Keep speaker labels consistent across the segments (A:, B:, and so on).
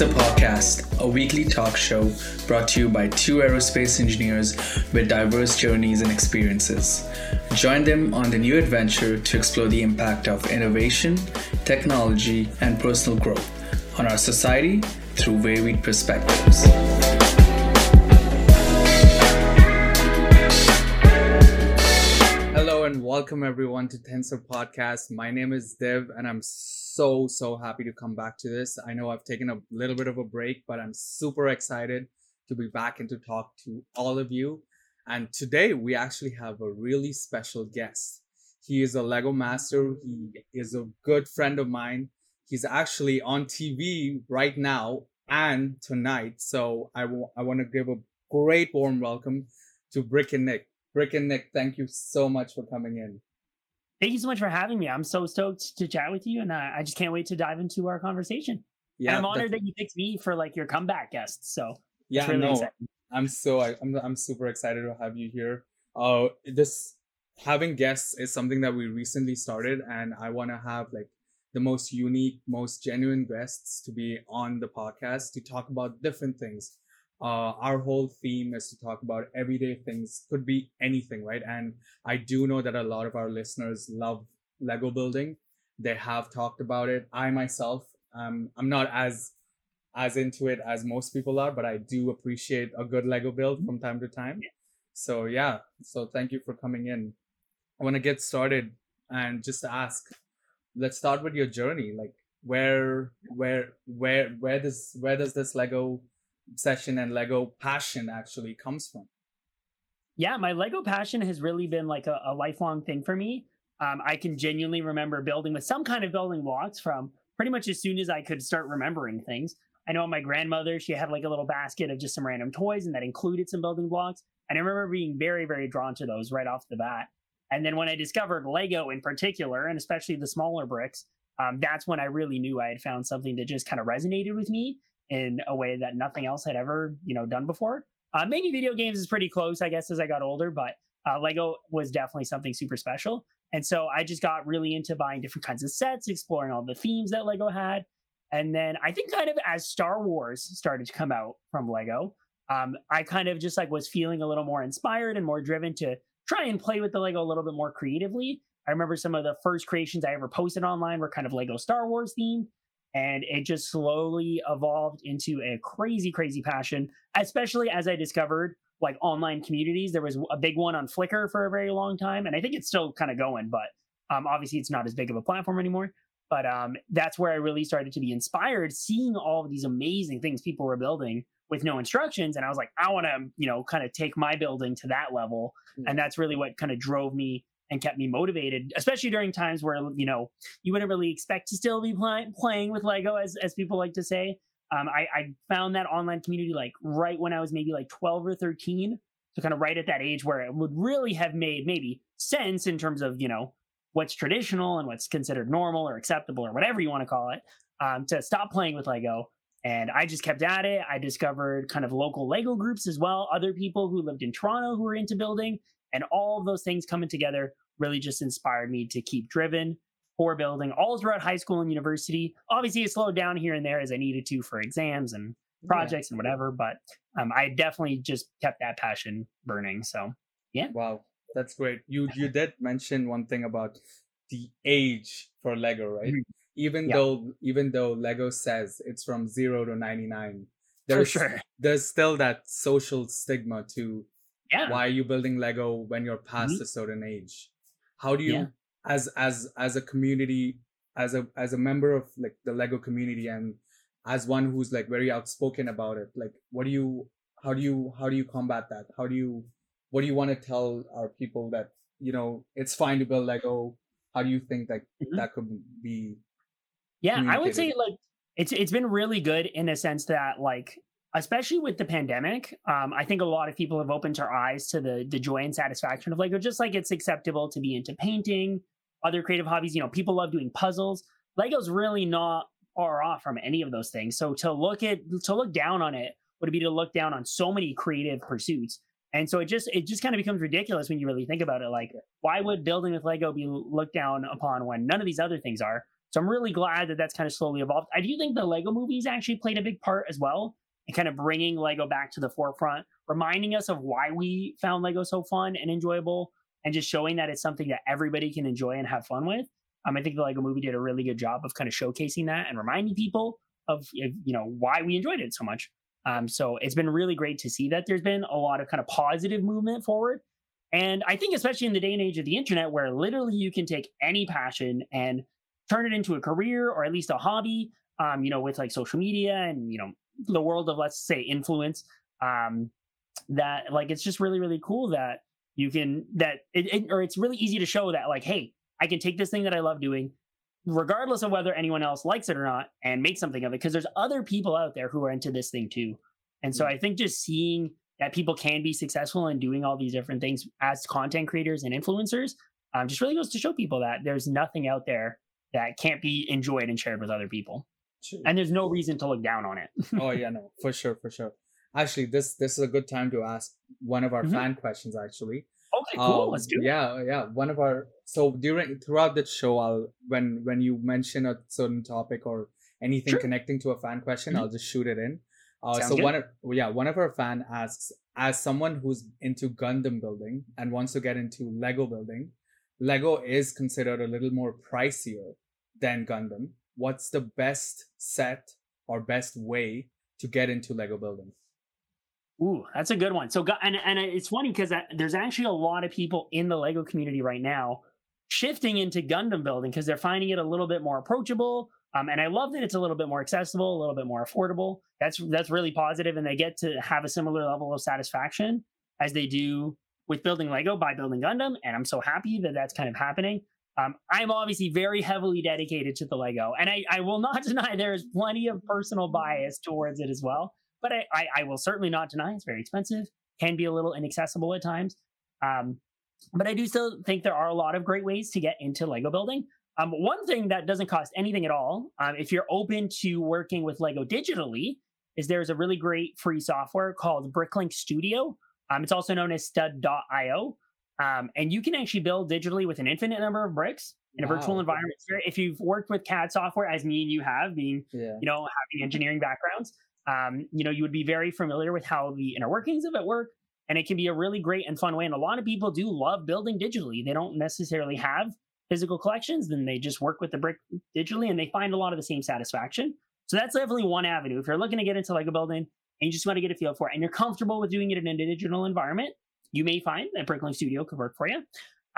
A: Tensor Podcast, a weekly talk show brought to you by two aerospace engineers with diverse journeys and experiences. Join them on the new adventure to explore the impact of innovation, technology, and personal growth on our society through varied perspectives. Hello and welcome everyone to Tensor Podcast. My name is Dev and I'm so, so so happy to come back to this. I know I've taken a little bit of a break, but I'm super excited to be back and to talk to all of you. And today we actually have a really special guest. He is a Lego master. He is a good friend of mine. He's actually on TV right now and tonight. So I, w- I want to give a great warm welcome to Brick and Nick. Brick and Nick, thank you so much for coming in.
B: Thank you so much for having me. I'm so stoked to chat with you, and uh, I just can't wait to dive into our conversation. Yeah, and I'm honored that you picked me for like your comeback guest. So
A: yeah, really no, exciting. I'm so I, I'm I'm super excited to have you here. Uh, this having guests is something that we recently started, and I want to have like the most unique, most genuine guests to be on the podcast to talk about different things. Uh, our whole theme is to talk about everyday things, could be anything, right? And I do know that a lot of our listeners love Lego building. They have talked about it. I myself, um, I'm not as as into it as most people are, but I do appreciate a good Lego build from time to time. So yeah, so thank you for coming in. I want to get started and just ask let's start with your journey like where where where where does where does this lego session and lego passion actually comes from.
B: Yeah my lego passion has really been like a, a lifelong thing for me. Um, i can genuinely remember building with some kind of building blocks from pretty much as soon as i could start remembering things. I know my grandmother she had like a little basket of just some random toys and that included some building blocks and i remember being very very drawn to those right off the bat. And then when I discovered Lego in particular, and especially the smaller bricks, um, that's when I really knew I had found something that just kind of resonated with me in a way that nothing else had ever, you know, done before. Uh, maybe video games is pretty close, I guess, as I got older, but uh, Lego was definitely something super special. And so I just got really into buying different kinds of sets, exploring all the themes that Lego had. And then I think kind of as Star Wars started to come out from Lego, um, I kind of just like was feeling a little more inspired and more driven to try and play with the Lego a little bit more creatively. I remember some of the first creations I ever posted online were kind of Lego Star Wars themed. And it just slowly evolved into a crazy, crazy passion, especially as I discovered like online communities. There was a big one on Flickr for a very long time. And I think it's still kind of going, but um, obviously it's not as big of a platform anymore. But um, that's where I really started to be inspired, seeing all of these amazing things people were building with no instructions and i was like i want to you know kind of take my building to that level mm-hmm. and that's really what kind of drove me and kept me motivated especially during times where you know you wouldn't really expect to still be play- playing with lego as, as people like to say um, I, I found that online community like right when i was maybe like 12 or 13 so kind of right at that age where it would really have made maybe sense in terms of you know what's traditional and what's considered normal or acceptable or whatever you want to call it um, to stop playing with lego and I just kept at it. I discovered kind of local Lego groups as well, other people who lived in Toronto who were into building, and all of those things coming together really just inspired me to keep driven for building all throughout high school and university. Obviously, it slowed down here and there as I needed to for exams and projects yeah. and whatever, but um, I definitely just kept that passion burning. So, yeah.
A: Wow, that's great. You you did mention one thing about the age for Lego, right? Mm-hmm even yeah. though even though lego says it's from 0 to 99 there's sure. there's still that social stigma to yeah. why are you building lego when you're past mm-hmm. a certain age how do you yeah. as as as a community as a as a member of like the lego community and as one who's like very outspoken about it like what do you how do you how do you combat that how do you what do you want to tell our people that you know it's fine to build lego how do you think that mm-hmm. that could be
B: yeah, I would say like it's it's been really good in a sense that like especially with the pandemic, um, I think a lot of people have opened their eyes to the the joy and satisfaction of Lego. Just like it's acceptable to be into painting, other creative hobbies. You know, people love doing puzzles. Lego's really not far off from any of those things. So to look at to look down on it would be to look down on so many creative pursuits And so it just it just kind of becomes ridiculous when you really think about it. Like, why would building with Lego be looked down upon when none of these other things are? So I'm really glad that that's kind of slowly evolved. I do think the Lego movies actually played a big part as well in kind of bringing Lego back to the forefront, reminding us of why we found Lego so fun and enjoyable, and just showing that it's something that everybody can enjoy and have fun with. Um, I think the Lego movie did a really good job of kind of showcasing that and reminding people of you know why we enjoyed it so much. Um, so it's been really great to see that there's been a lot of kind of positive movement forward. And I think especially in the day and age of the internet, where literally you can take any passion and turn it into a career or at least a hobby. Um, you know, with like social media and you know the world of let's say influence. Um, that like it's just really really cool that you can that it, it or it's really easy to show that like hey I can take this thing that I love doing, regardless of whether anyone else likes it or not, and make something of it. Because there's other people out there who are into this thing too. And so. I think just seeing that people can be successful in doing all these different things as content creators and influencers um, just really goes to show people that there's nothing out there that can't be enjoyed and shared with other people. And there's no reason to look down on it.
A: oh yeah, no, for sure, for sure. Actually, this this is a good time to ask one of our mm-hmm. fan questions. Actually,
B: Okay, cool. Um, Let's do
A: it. Yeah, yeah. One of our so during throughout the show, I'll when when you mention a certain topic or anything sure. connecting to a fan question, mm-hmm. I'll just shoot it in. Uh, so good. one of yeah, one of our fan asks, as someone who's into Gundam building and wants to get into Lego building, Lego is considered a little more pricier than Gundam. What's the best set or best way to get into Lego building?
B: Ooh, that's a good one. So, and and it's funny because there's actually a lot of people in the Lego community right now shifting into Gundam building because they're finding it a little bit more approachable. Um, and I love that it's a little bit more accessible, a little bit more affordable. That's that's really positive, and they get to have a similar level of satisfaction as they do with building Lego by building Gundam. And I'm so happy that that's kind of happening. Um, I'm obviously very heavily dedicated to the Lego, and I, I will not deny there is plenty of personal bias towards it as well but I, I, I, will certainly not deny it's very expensive, can be a little inaccessible at times. Um, but I do still think there are a lot of great ways to get into Lego building. Um, one thing that doesn't cost anything at all, um, if you're open to working with Lego digitally, is there's a really great free software called Bricklink Studio. Um, it's also known as stud.io. Um, and you can actually build digitally with an infinite number of bricks in wow. a virtual environment. If you've worked with CAD software, as me and you have, being yeah. you know having engineering backgrounds, um, you know, you would be very familiar with how the inner workings of it work. And it can be a really great and fun way. And a lot of people do love building digitally. They don't necessarily have physical collections, then they just work with the brick digitally and they find a lot of the same satisfaction. So that's definitely one avenue. If you're looking to get into Lego building and you just want to get a feel for it and you're comfortable with doing it in a digital environment, you may find that Bricklink Studio could work for you.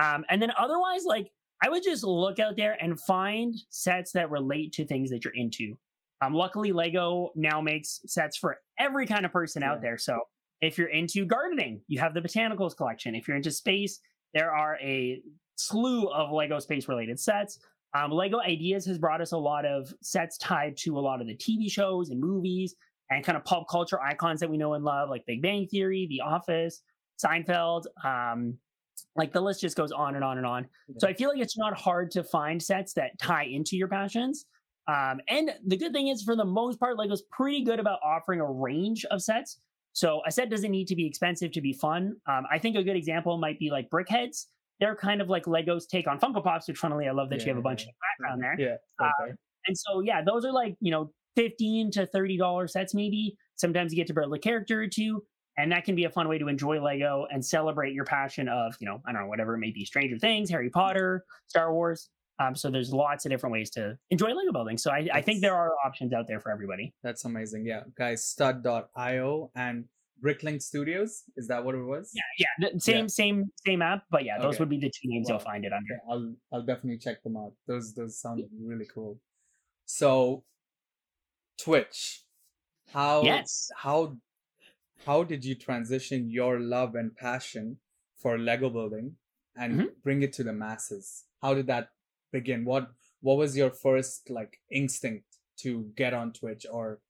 B: Um, and then otherwise, like I would just look out there and find sets that relate to things that you're into. Um, luckily, Lego now makes sets for every kind of person yeah. out there. So if you're into gardening, you have the botanicals collection. If you're into space, there are a slew of Lego space related sets. Um, Lego Ideas has brought us a lot of sets tied to a lot of the TV shows and movies and kind of pop culture icons that we know and love, like Big Bang Theory, The Office, Seinfeld. Um, like the list just goes on and on and on. Yeah. So I feel like it's not hard to find sets that tie into your passions. Um, and the good thing is, for the most part, Lego's pretty good about offering a range of sets. So a set doesn't need to be expensive to be fun. Um, I think a good example might be like Brickheadz. They're kind of like Lego's take on Funko Pops, which funnily I love that yeah, you have a bunch yeah. of background there.
A: Yeah. Okay.
B: Um, and so yeah, those are like you know fifteen to thirty dollar sets maybe. Sometimes you get to build a character or two, and that can be a fun way to enjoy Lego and celebrate your passion of you know I don't know whatever it may be, Stranger Things, Harry Potter, Star Wars. Um, so there's lots of different ways to enjoy Lego building. So I, I think there are options out there for everybody.
A: That's amazing. Yeah, guys, stud.io and Bricklink Studios. Is that what it was?
B: Yeah, yeah. Same, yeah. same, same app. But yeah, those okay. would be the two names well, you'll find it under.
A: I'll, I'll definitely check them out. Those, those sound really cool. So, Twitch. How?
B: Yes.
A: How? How did you transition your love and passion for Lego building and mm-hmm. bring it to the masses? How did that begin? What what was your first like instinct to get on Twitch or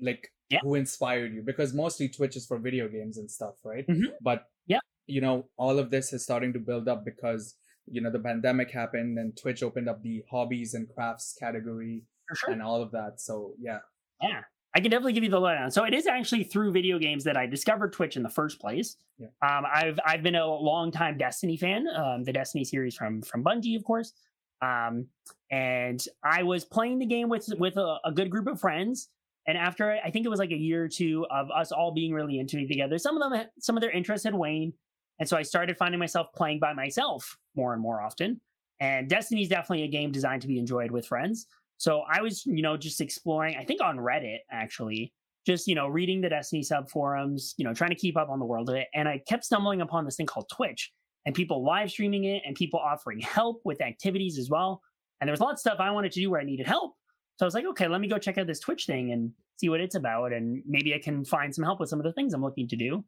A: like yeah. who inspired you? Because mostly Twitch is for video games and stuff, right?
B: Mm-hmm.
A: But
B: yeah,
A: you know, all of this is starting to build up because you know the pandemic happened and Twitch opened up the hobbies and crafts category sure. and all of that. So yeah.
B: Yeah. I can definitely give you the lowdown. So it is actually through video games that I discovered Twitch in the first place.
A: Yeah.
B: Um, I've I've been a long time Destiny fan, um, the Destiny series from from Bungie, of course. Um, and I was playing the game with with a, a good group of friends. And after I think it was like a year or two of us all being really into it together, some of them some of their interest had waned, and so I started finding myself playing by myself more and more often. And Destiny is definitely a game designed to be enjoyed with friends. So I was, you know, just exploring, I think on Reddit actually, just, you know, reading the Destiny sub forums, you know, trying to keep up on the world of it. And I kept stumbling upon this thing called Twitch and people live streaming it and people offering help with activities as well. And there was a lot of stuff I wanted to do where I needed help. So I was like, okay, let me go check out this Twitch thing and see what it's about. And maybe I can find some help with some of the things I'm looking to do.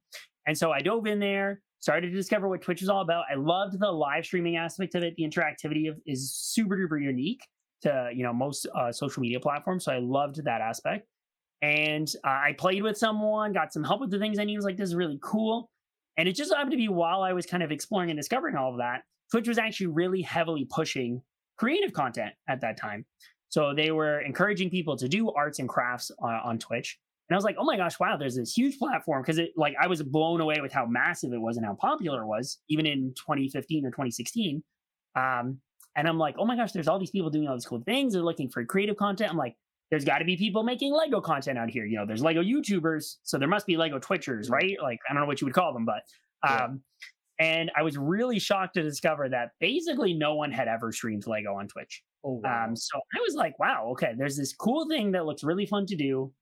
B: And so I dove in there, started to discover what Twitch is all about. I loved the live streaming aspect of it. The interactivity of, is super duper unique to you know most uh, social media platforms. So I loved that aspect. And uh, I played with someone, got some help with the things I needed. Was like, this is really cool. And it just happened to be while I was kind of exploring and discovering all of that, Twitch was actually really heavily pushing creative content at that time. So they were encouraging people to do arts and crafts on, on Twitch. And I was like, oh my gosh, wow, there's this huge platform. Cause it like I was blown away with how massive it was and how popular it was, even in 2015 or 2016. Um, and I'm like, oh my gosh, there's all these people doing all these cool things. They're looking for creative content. I'm like, there's got to be people making Lego content out here. You know, there's Lego YouTubers, so there must be Lego Twitchers, right? Like, I don't know what you would call them, but um, yeah. and I was really shocked to discover that basically no one had ever streamed Lego on Twitch.
A: Oh, wow.
B: Um, so I was like, wow, okay, there's this cool thing that looks really fun to do.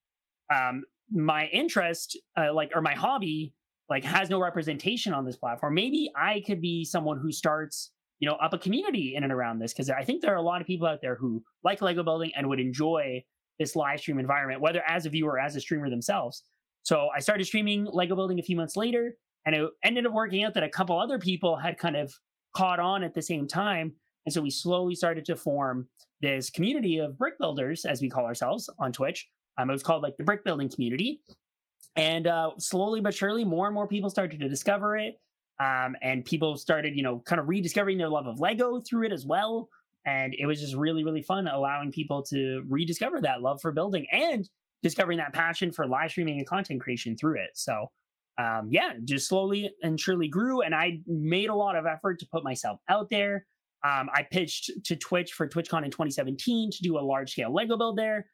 B: Um, my interest, uh, like, or my hobby, like, has no representation on this platform. Maybe I could be someone who starts you know, up a community in and around this because I think there are a lot of people out there who like Lego building and would enjoy this live stream environment, whether as a viewer or as a streamer themselves. So I started streaming Lego building a few months later, and it ended up working out that a couple other people had kind of caught on at the same time. And so we slowly started to form this community of brick builders, as we call ourselves on Twitch. Um, it was called like the brick building community. And uh, slowly but surely, more and more people started to discover it. Um, and people started, you know, kind of rediscovering their love of Lego through it as well. And it was just really, really fun allowing people to rediscover that love for building and discovering that passion for live streaming and content creation through it. So, um, yeah, just slowly and surely grew. And I made a lot of effort to put myself out there. Um, I pitched to Twitch for TwitchCon in 2017 to do a large scale Lego build there.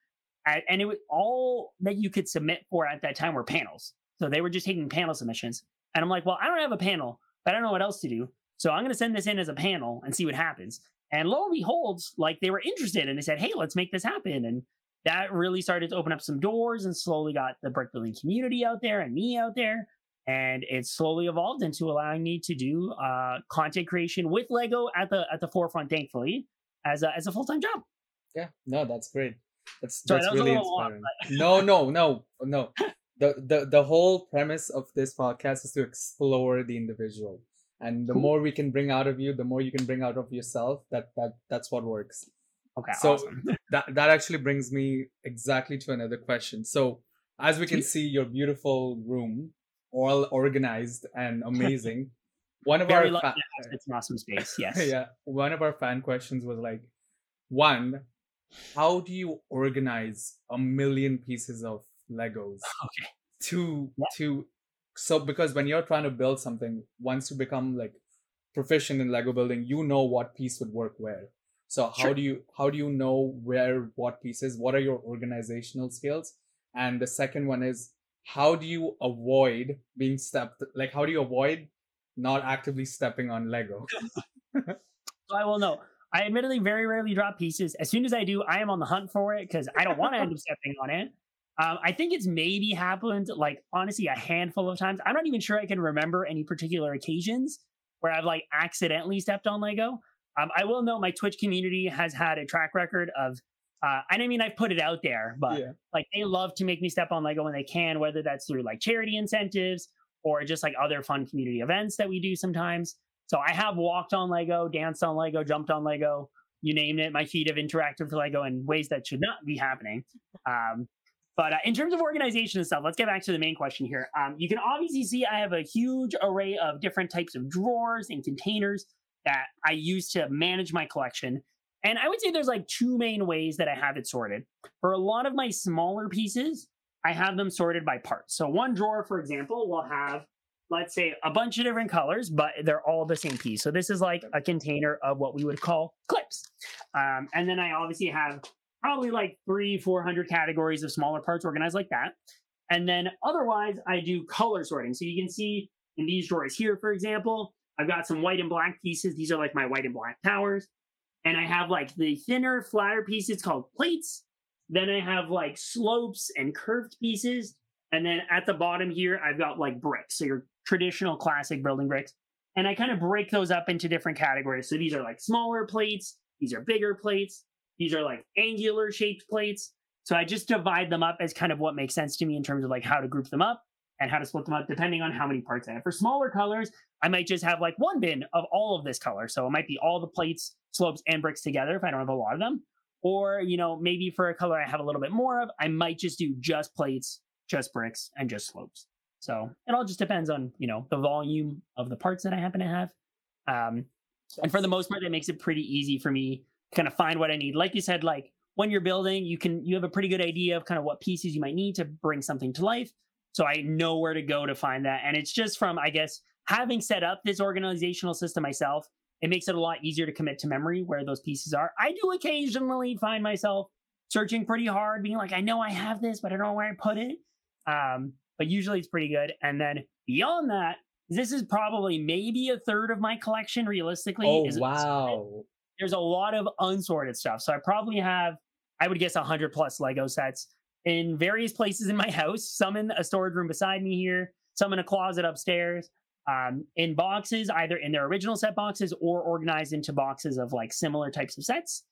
B: And it was all that you could submit for at that time were panels. So they were just taking panel submissions. And I'm like, well, I don't have a panel, but I don't know what else to do. So I'm going to send this in as a panel and see what happens. And lo and behold, like they were interested and they said, hey, let's make this happen. And that really started to open up some doors and slowly got the brick building community out there and me out there. And it slowly evolved into allowing me to do uh, content creation with Lego at the at the forefront, thankfully, as a as a full time job.
A: Yeah, no, that's great. That's
B: Sorry,
A: that's
B: that
A: really
B: long,
A: inspiring. no, no, no, no. the, the the whole premise of this podcast is to explore the individual. And the cool. more we can bring out of you the more you can bring out of yourself that that that's what works.
B: Okay
A: so
B: awesome.
A: that that actually brings me exactly to another question. So as we can see your beautiful room all organized and amazing. One of
B: Very
A: our fa-
B: have it's an awesome space yes.
A: Yeah one of our fan questions was like one how do you organize a million pieces of legos
B: okay
A: to
B: Yeah.
A: to so because when you're trying to build something once you become like proficient in lego building you know what piece would work where so how
B: Sure.
A: do you how do you know where what pieces what are your organizational skills and the second one is how do you avoid being stepped like how do you avoid not actively stepping on lego
B: So I will know. I admittedly very rarely drop pieces. As soon as I do, I am on the hunt for it because I don't want to end up stepping on it. Um, I think it's maybe happened like honestly a handful of times. I'm not even sure I can remember any particular occasions where I've like accidentally stepped on Lego. Um, I will note my Twitch community has had a track record of, uh, and I mean I've put it out there, but
A: yeah
B: like they love to make me step on Lego when they can, whether that's through like charity incentives or just like other fun community events that we do sometimes. So I have walked on Lego, danced on Lego, jumped on Lego, you name it. My feet have interacted with Lego in ways that should not be happening. Um, but uh, in terms of organization and stuff, let's get back to the main question here. Um, you can obviously see I have a huge array of different types of drawers and containers that I use to manage my collection. And I would say there's like two main ways that I have it sorted. For a lot of my smaller pieces, I have them sorted by parts. So one drawer, for example, will have, let's say, a bunch of different colors, but they're all the same piece. So this is like a container of what we would call clips. Um, and then I obviously have probably like three, 400 categories of smaller parts organized like that. And then otherwise, I do color sorting. So you can see in these drawers here, for example, I've got some white and black pieces. These are like my white and black towers. And I have like the thinner, flatter pieces called plates. Then I have like slopes and curved pieces. And then at the bottom here, I've got like bricks. So your traditional classic building bricks. And I kind of break those up into different categories. So these are like smaller plates. These are bigger plates. These are like angular shaped plates. So I just divide them up as kind of what makes sense to me in terms of like how to group them up and how to split them up depending on how many parts I have. For smaller colors, I might just have like one bin of all of this color. So it might be all the plates, slopes, and bricks together if I don't have a lot of them. Or, you know, maybe for a color I have a little bit more of, I might just do just plates, just bricks, and just slopes. So it all just depends on, you know, the volume of the parts that I happen to have. Um, and for the most part, that makes it pretty easy for me kind of find what I need. Like you said, like when you're building, you can you have a pretty good idea of kind of what pieces you might need to bring something to life. So I know where to go to find that. And it's just from, I guess, having set up this organizational system myself, it makes it a lot easier to commit to memory where those pieces are. I do occasionally find myself searching pretty hard, being like, I know I have this, but I don't know where I put it. Um, but usually it's pretty good. And then beyond that, this is probably maybe a third of my collection realistically.
A: Oh,
B: is
A: wow.
B: There's a lot of unsorted stuff. So I probably have, I would guess, 100 plus Lego sets in various places in my house, some in a storage room beside me here, some in a closet upstairs, um, in boxes, either in their original set boxes or organized into boxes of like similar types of sets.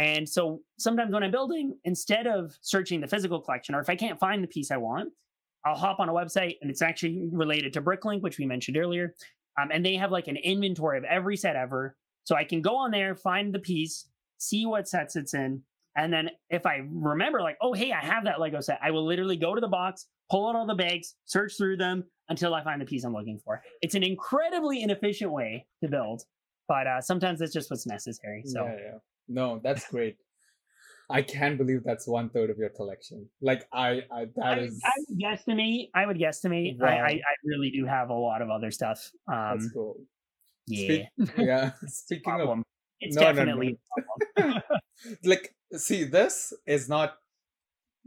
B: And so sometimes when I'm building, instead of searching the physical collection, or if I can't find the piece I want, I'll hop on a website and it's actually related to Bricklink, which we mentioned earlier. Um, and they have like an inventory of every set ever. So I can go on there, find the piece, see what sets it's in, and then if I remember, like, oh, hey, I have that Lego set, I will literally go to the box, pull out all the bags, search through them until I find the piece I'm looking for. It's an incredibly inefficient way to build, but uh, sometimes it's just what's necessary. So,
A: yeah, yeah. No, that's great. I can't believe that's one third of your collection. Like I, I that
B: I,
A: is.
B: I would guesstimate. I would guesstimate.
A: Wow.
B: I, I, I really do have a lot of other stuff. Um,
A: That's cool.
B: Yeah,
A: Speak- yeah. Speaking of.
B: It's
A: No, no, no.
B: definitely
A: like see this is not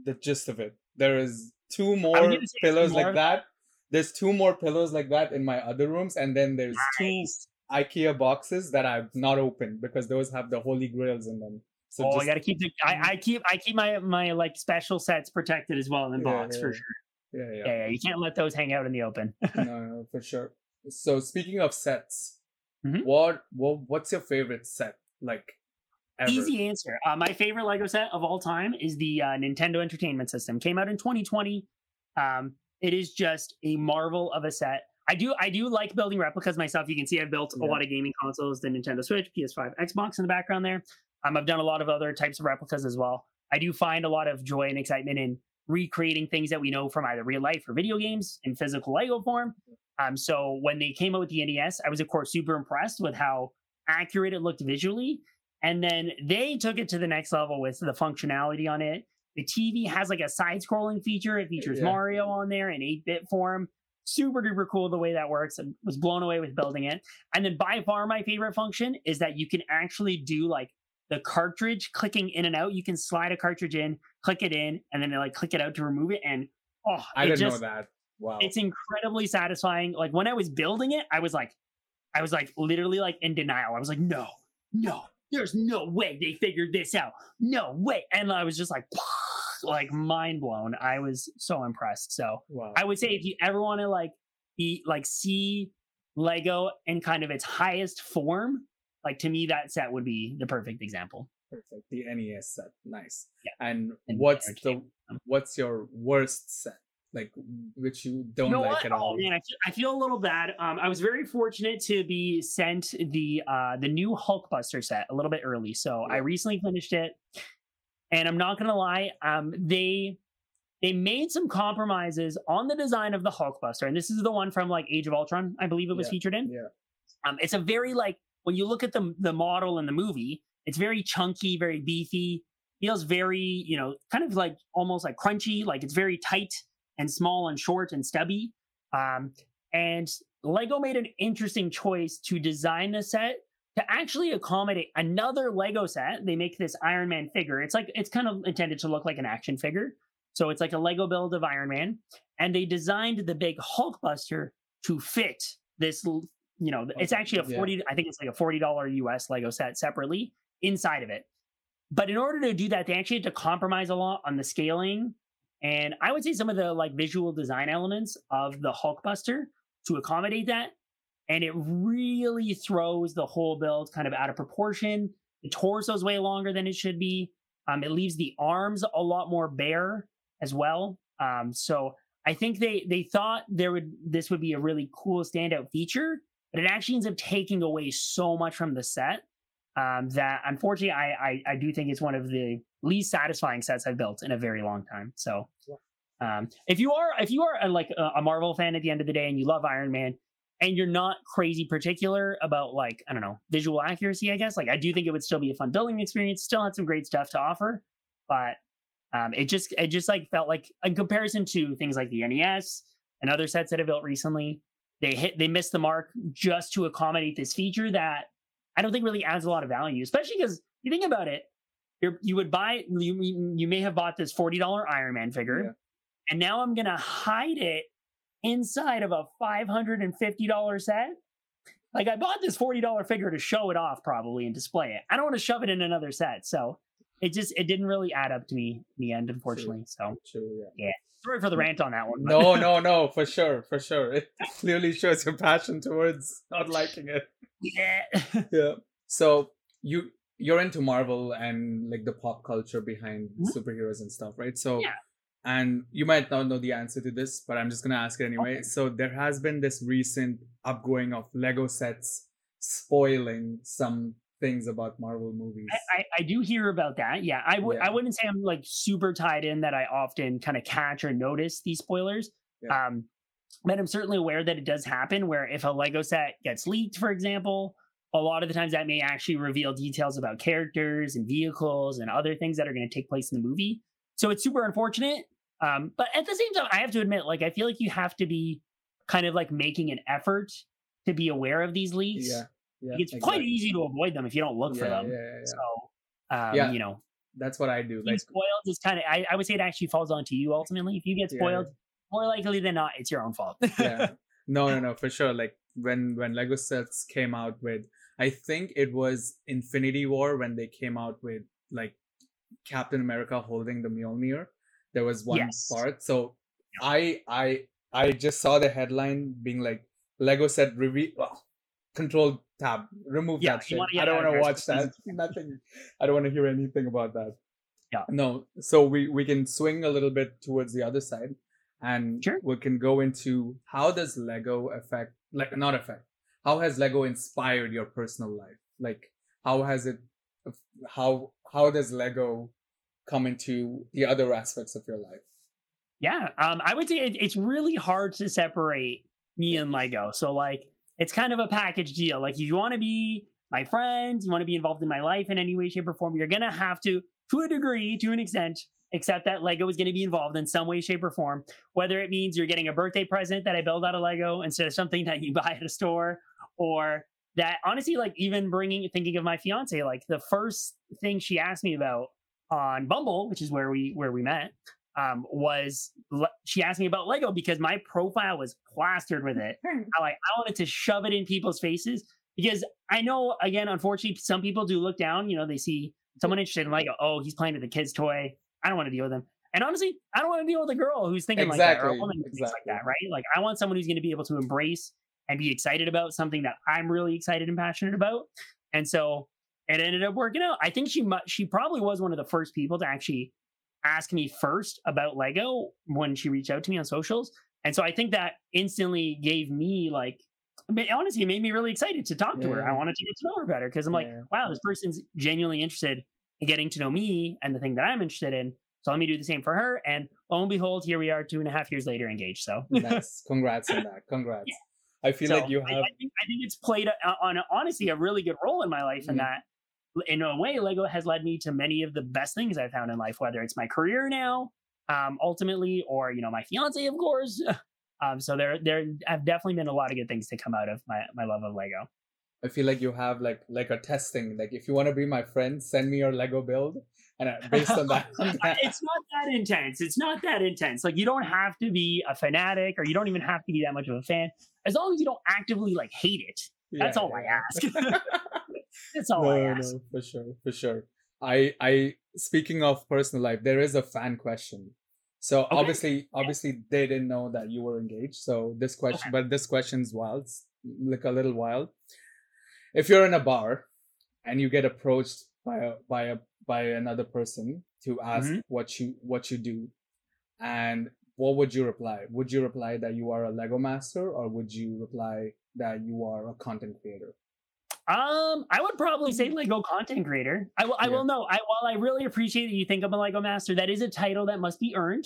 A: the gist of it there is two more pillars
B: more.
A: like that there's two more pillows like that in my other rooms and then there's
B: Nice.
A: two ikea boxes that i've not opened because those have the holy grails in them so
B: oh, I gotta keep the. I, I keep. I keep my my like special sets protected as well in the
A: Yeah,
B: box for
A: yeah.
B: sure.
A: yeah yeah,
B: Yeah, yeah, you can't let those hang out in the open.
A: no, no, for sure so speaking of sets
B: Mhm.
A: what what what's your favorite set like ever?
B: Easy answer. Uh, my favorite Lego set of all time is the uh, Nintendo Entertainment System. Came out in 2020. Um, it is just a marvel of a set. I do I do like building replicas myself. You can see I've built
A: Yeah.
B: a lot of gaming consoles, the Nintendo Switch, PS5, Xbox in the background there. Um, I've done a lot of other types of replicas as well. I do find a lot of joy and excitement in recreating things that we know from either real life or video games in physical Lego form. Um, so when they came out with the NES, I was of course super impressed with how accurate it looked visually. And then they took it to the next level with the functionality on it. The TV has like a side scrolling feature. It features
A: Yeah.
B: Mario on there in 8 bit form. Super duper cool the way that works. I was blown away with building it. And then by far my favorite function is that you can actually do like the cartridge clicking in and out. You can slide a cartridge in, click it in, and then like click it out to remove it. And oh,
A: i didn't
B: just,
A: know that wow
B: it's incredibly satisfying. Like when I was building it, I was like, I was like literally like in denial. I was like, no, no, there's no way they figured this out. No way. And I was just like, like mind blown. I was so impressed. So
A: wow
B: I would say if you ever want to like be like see Lego in kind of its highest form, like to me that set would be the perfect example.
A: Perfect. The NES set. Nice.
B: Yeah.
A: And
B: And
A: what's the what's your worst set? Like which you don't
B: You know
A: like
B: what?
A: at all?
B: Oh man, I feel, I feel a little bad. Um, I was very fortunate to be sent the uh the new Hulkbuster set a little bit early, so I recently finished it. And I'm not gonna lie, um, they they made some compromises on the design of the Hulkbuster, and this is the one from like Age of Ultron, I believe it was
A: Yeah,
B: featured in.
A: yeah.
B: Um, it's a very like when you look at the the model in the movie, it's very chunky, very beefy. feels very, you know, kind of like almost like crunchy, like it's very tight and small and short and stubby. Um, and Lego made an interesting choice to design the set to actually accommodate another Lego set. They make this Iron Man figure. It's like it's kind of intended to look like an action figure. So it's like a Lego build of Iron Man. And they designed the big Hulkbuster to fit this, you know, it's actually a 40, yeah. I think it's like a $40 US Lego set separately inside of it. But in order to do that, they actually had to compromise a lot on the scaling. And I would say some of the like visual design elements of the Hulkbuster to accommodate that. And it really throws the whole build kind of out of proportion. The torso's way longer than it should be. Um, it leaves the arms a lot more bare as well. Um, so I think they they thought there would this would be a really cool standout feature, but it actually ends up taking away so much from the set um, that unfortunately I, I, I do think it's one of the least satisfying sets I've built in a very long time. So um, if you are if you are a, like a, a Marvel fan at the end of the day and you love Iron Man and you're not crazy particular about like I don't know visual accuracy, I guess like I do think it would still be a fun building experience. Still had some great stuff to offer, but um, it just it just like felt like in comparison to things like the NES and other sets that I built recently, they hit they missed the mark just to accommodate this feature that I don't think really adds a lot of value, especially because you think about it, you you would buy you you may have bought this forty dollar Iron Man figure, yeah. and now I'm gonna hide it inside of a five hundred and fifty dollar set. Like I bought this forty dollar figure to show it off probably and display it. I don't want to shove it in another set, so it just it didn't really add up to me in the end, unfortunately. So yeah. yeah. Sorry for the rant on that one.
A: No, no, no, for sure, for sure. It clearly shows your passion towards not liking it.
B: Yeah.
A: yeah. So you you're into Marvel and like the pop culture behind mm-hmm. superheroes and stuff, right? So
B: yeah.
A: and you might not know the answer to this, but I'm just gonna ask it anyway. Okay. So there has been this recent upgoing of Lego sets spoiling some things about Marvel movies.
B: I, I, I do hear about that. Yeah, I would yeah. I wouldn't say I'm like super tied in that I often kind of catch or notice these spoilers. Yeah. Um, but I'm certainly aware that it does happen where if a Lego set gets leaked, for example, a lot of the times that may actually reveal details about characters and vehicles and other things that are going to take place in the movie. So it's super unfortunate. Um, but at the same time, I have to admit, like, I feel like you have to be kind of like making an effort to be aware of these leaks.
A: Yeah. yeah
B: it's exactly. quite easy to avoid them if you don't look yeah, for them.
A: Yeah, yeah, yeah.
B: So, um, yeah. you know,
A: that's what I do.
B: Like, spoiled is kind of, I, I, would say it actually falls onto you ultimately. If you get spoiled, more likely than not, it's your own fault.
A: yeah. No, no, no, for sure. Like when when Lego sets came out with, I think it was Infinity War when they came out with like Captain America holding the Mjolnir. There was one yes. part. So. I I I just saw the headline being like Lego said reveal. Well, control tab. Remove yeah, that shit. I don't want to watch that. Nothing. I don't want to hear anything about that.
B: Yeah.
A: No. So we we can swing a little bit towards the other side and
B: sure.
A: we can go into how does lego affect like not affect how has lego inspired your personal life? Like how has it how how does lego come into the other aspects of your life?
B: Yeah um i would say it, it's really hard to separate me and lego. So like it's kind of a package deal. Like if you want to be my friend you want to be involved in my life in any way shape or form you're gonna have to to a degree to an extent except that Lego is going to be involved in some way, shape, or form. Whether it means you're getting a birthday present that I build out of Lego instead of something that you buy at a store, or that honestly, like even bringing, thinking of my fiance, like the first thing she asked me about on Bumble, which is where we where we met, um, was she asked me about Lego because my profile was plastered with it. I like I wanted to shove it in people's faces because I know again, unfortunately, some people do look down. You know, they see someone interested in Lego. Oh, he's playing with a kid's toy. I don't want to deal with them. And honestly, I don't want to deal with a girl who's thinking exactly. like that or a woman who exactly. thinks like that, right? Like I want someone who's going to be able to embrace and be excited about something that I'm really excited and passionate about. And so it ended up working out. I think she she probably was one of the first people to actually ask me first about Lego when she reached out to me on socials. And so I think that instantly gave me like honestly, it made me really excited to talk yeah. to her. I wanted to get to know her better because I'm yeah. like, wow, this person's genuinely interested in getting to know me and the thing that I'm interested in. So let me do the same for her. And lo and behold, here we are two and a half years later engaged. So
A: nice. Congrats on that. Congrats. Yeah. I feel so like you have. I,
B: I, think, I think it's played a, on a, honestly a really good role in my life mm-hmm. in that in a way, Lego has led me to many of the best things I've found in life, whether it's my career now, um, ultimately, or you know, my fiance, of course. um, so there, there have definitely been a lot of good things to come out of my my love of Lego.
A: I feel like you have like like a testing. Like if you want to be my friend, send me your Lego build, and uh, based on that,
B: it's not that intense. It's not that intense. Like you don't have to be a fanatic, or you don't even have to be that much of a fan. As long as you don't actively like hate it, that's yeah, all yeah. I ask. that's all no, I ask. No,
A: for sure, for sure. I I speaking of personal life, there is a fan question. So okay. obviously, obviously they didn't know that you were engaged. So this question, okay. but this question's wild, like a little wild. If you're in a bar and you get approached by a by a by another person to ask mm-hmm. what you what you do, and what would you reply? Would you reply that you are a Lego master, or would you reply that you are a content creator?
B: Um, I would probably say Lego content creator. I will. I yeah. will know. I while I really appreciate that you think I'm a Lego master, that is a title that must be earned.